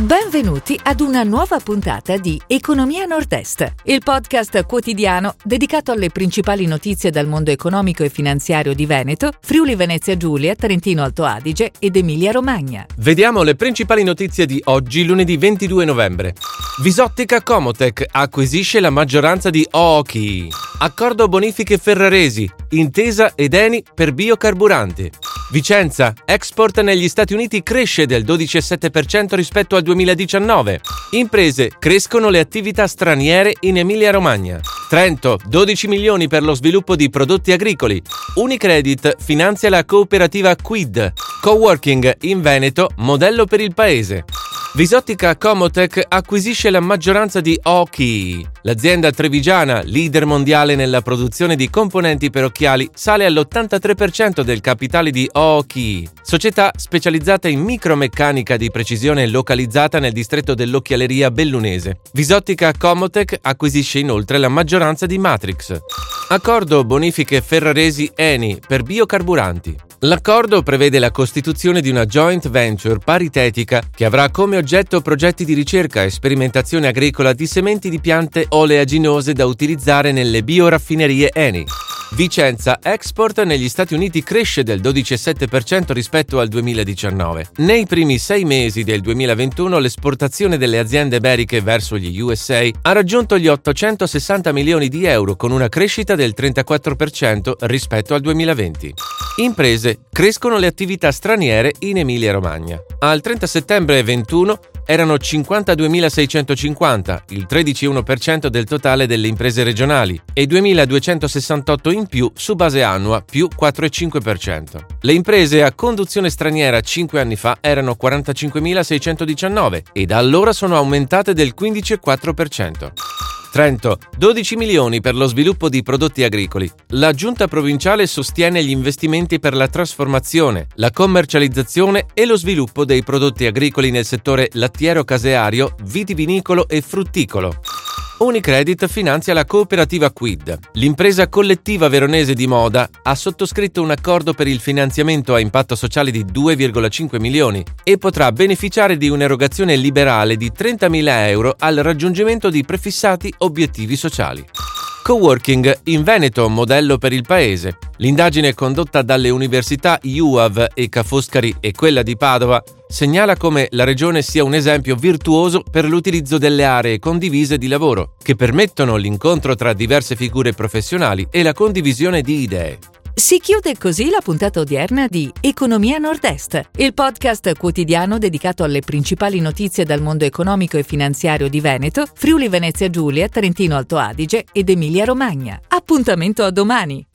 Benvenuti ad una nuova puntata di Economia Nord-Est, il podcast quotidiano dedicato alle principali notizie dal mondo economico e finanziario di Veneto, Friuli Venezia Giulia, Trentino Alto Adige ed Emilia Romagna. Vediamo le principali notizie di oggi, lunedì 22 novembre. Visottica Comotec acquisisce la maggioranza di Oki. Accordo bonifiche Ferraresi, intesa ed Eni per biocarburanti. Vicenza, export negli Stati Uniti cresce del 12,7% rispetto al 2019. Imprese, crescono le attività straniere in Emilia-Romagna. Trento, 12 milioni per lo sviluppo di prodotti agricoli. Unicredit finanzia la cooperativa Quid. Coworking in Veneto, modello per il paese. Visottica Comotec acquisisce la maggioranza di Oki. L'azienda trevigiana, leader mondiale nella produzione di componenti per occhiali, sale all'83% del capitale di Oki, società specializzata in micromeccanica di precisione localizzata nel distretto dell'occhialeria bellunese. Visottica Comotec acquisisce inoltre la maggioranza di Matrix. Accordo bonifiche Ferraresi Eni per biocarburanti. L'accordo prevede la costituzione di una joint venture paritetica che avrà come oggetto progetti di ricerca e sperimentazione agricola di sementi di piante oleaginose da utilizzare nelle bioraffinerie Eni. Vicenza Export negli Stati Uniti cresce del 12,7% rispetto al 2019. Nei primi sei mesi del 2021 l'esportazione delle aziende iberiche verso gli USA ha raggiunto gli 860 milioni di euro con una crescita del 34% rispetto al 2020. Imprese, crescono le attività straniere in Emilia-Romagna. Al 30 settembre 21 erano 52.650, il 13,1% del totale delle imprese regionali, e 2.268 in più su base annua, più 4,5%. Le imprese a conduzione straniera 5 anni fa erano 45.619 e da allora sono aumentate del 15,4%. Trento, 12 milioni per lo sviluppo di prodotti agricoli. La giunta provinciale sostiene gli investimenti per la trasformazione, la commercializzazione e lo sviluppo dei prodotti agricoli nel settore lattiero-caseario, vitivinicolo e frutticolo. Unicredit finanzia la cooperativa Quid. L'impresa collettiva veronese di moda ha sottoscritto un accordo per il finanziamento a impatto sociale di 2,5 milioni e potrà beneficiare di un'erogazione liberale di 30.000 euro al raggiungimento di prefissati obiettivi sociali. Coworking in Veneto, modello per il paese. L'indagine condotta dalle università IUAV e Ca' Foscari e quella di Padova segnala come la regione sia un esempio virtuoso per l'utilizzo delle aree condivise di lavoro, che permettono l'incontro tra diverse figure professionali e la condivisione di idee. Si chiude così la puntata odierna di Economia Nord-Est, il podcast quotidiano dedicato alle principali notizie dal mondo economico e finanziario di Veneto, Friuli Venezia Giulia, Trentino Alto Adige ed Emilia Romagna. Appuntamento a domani!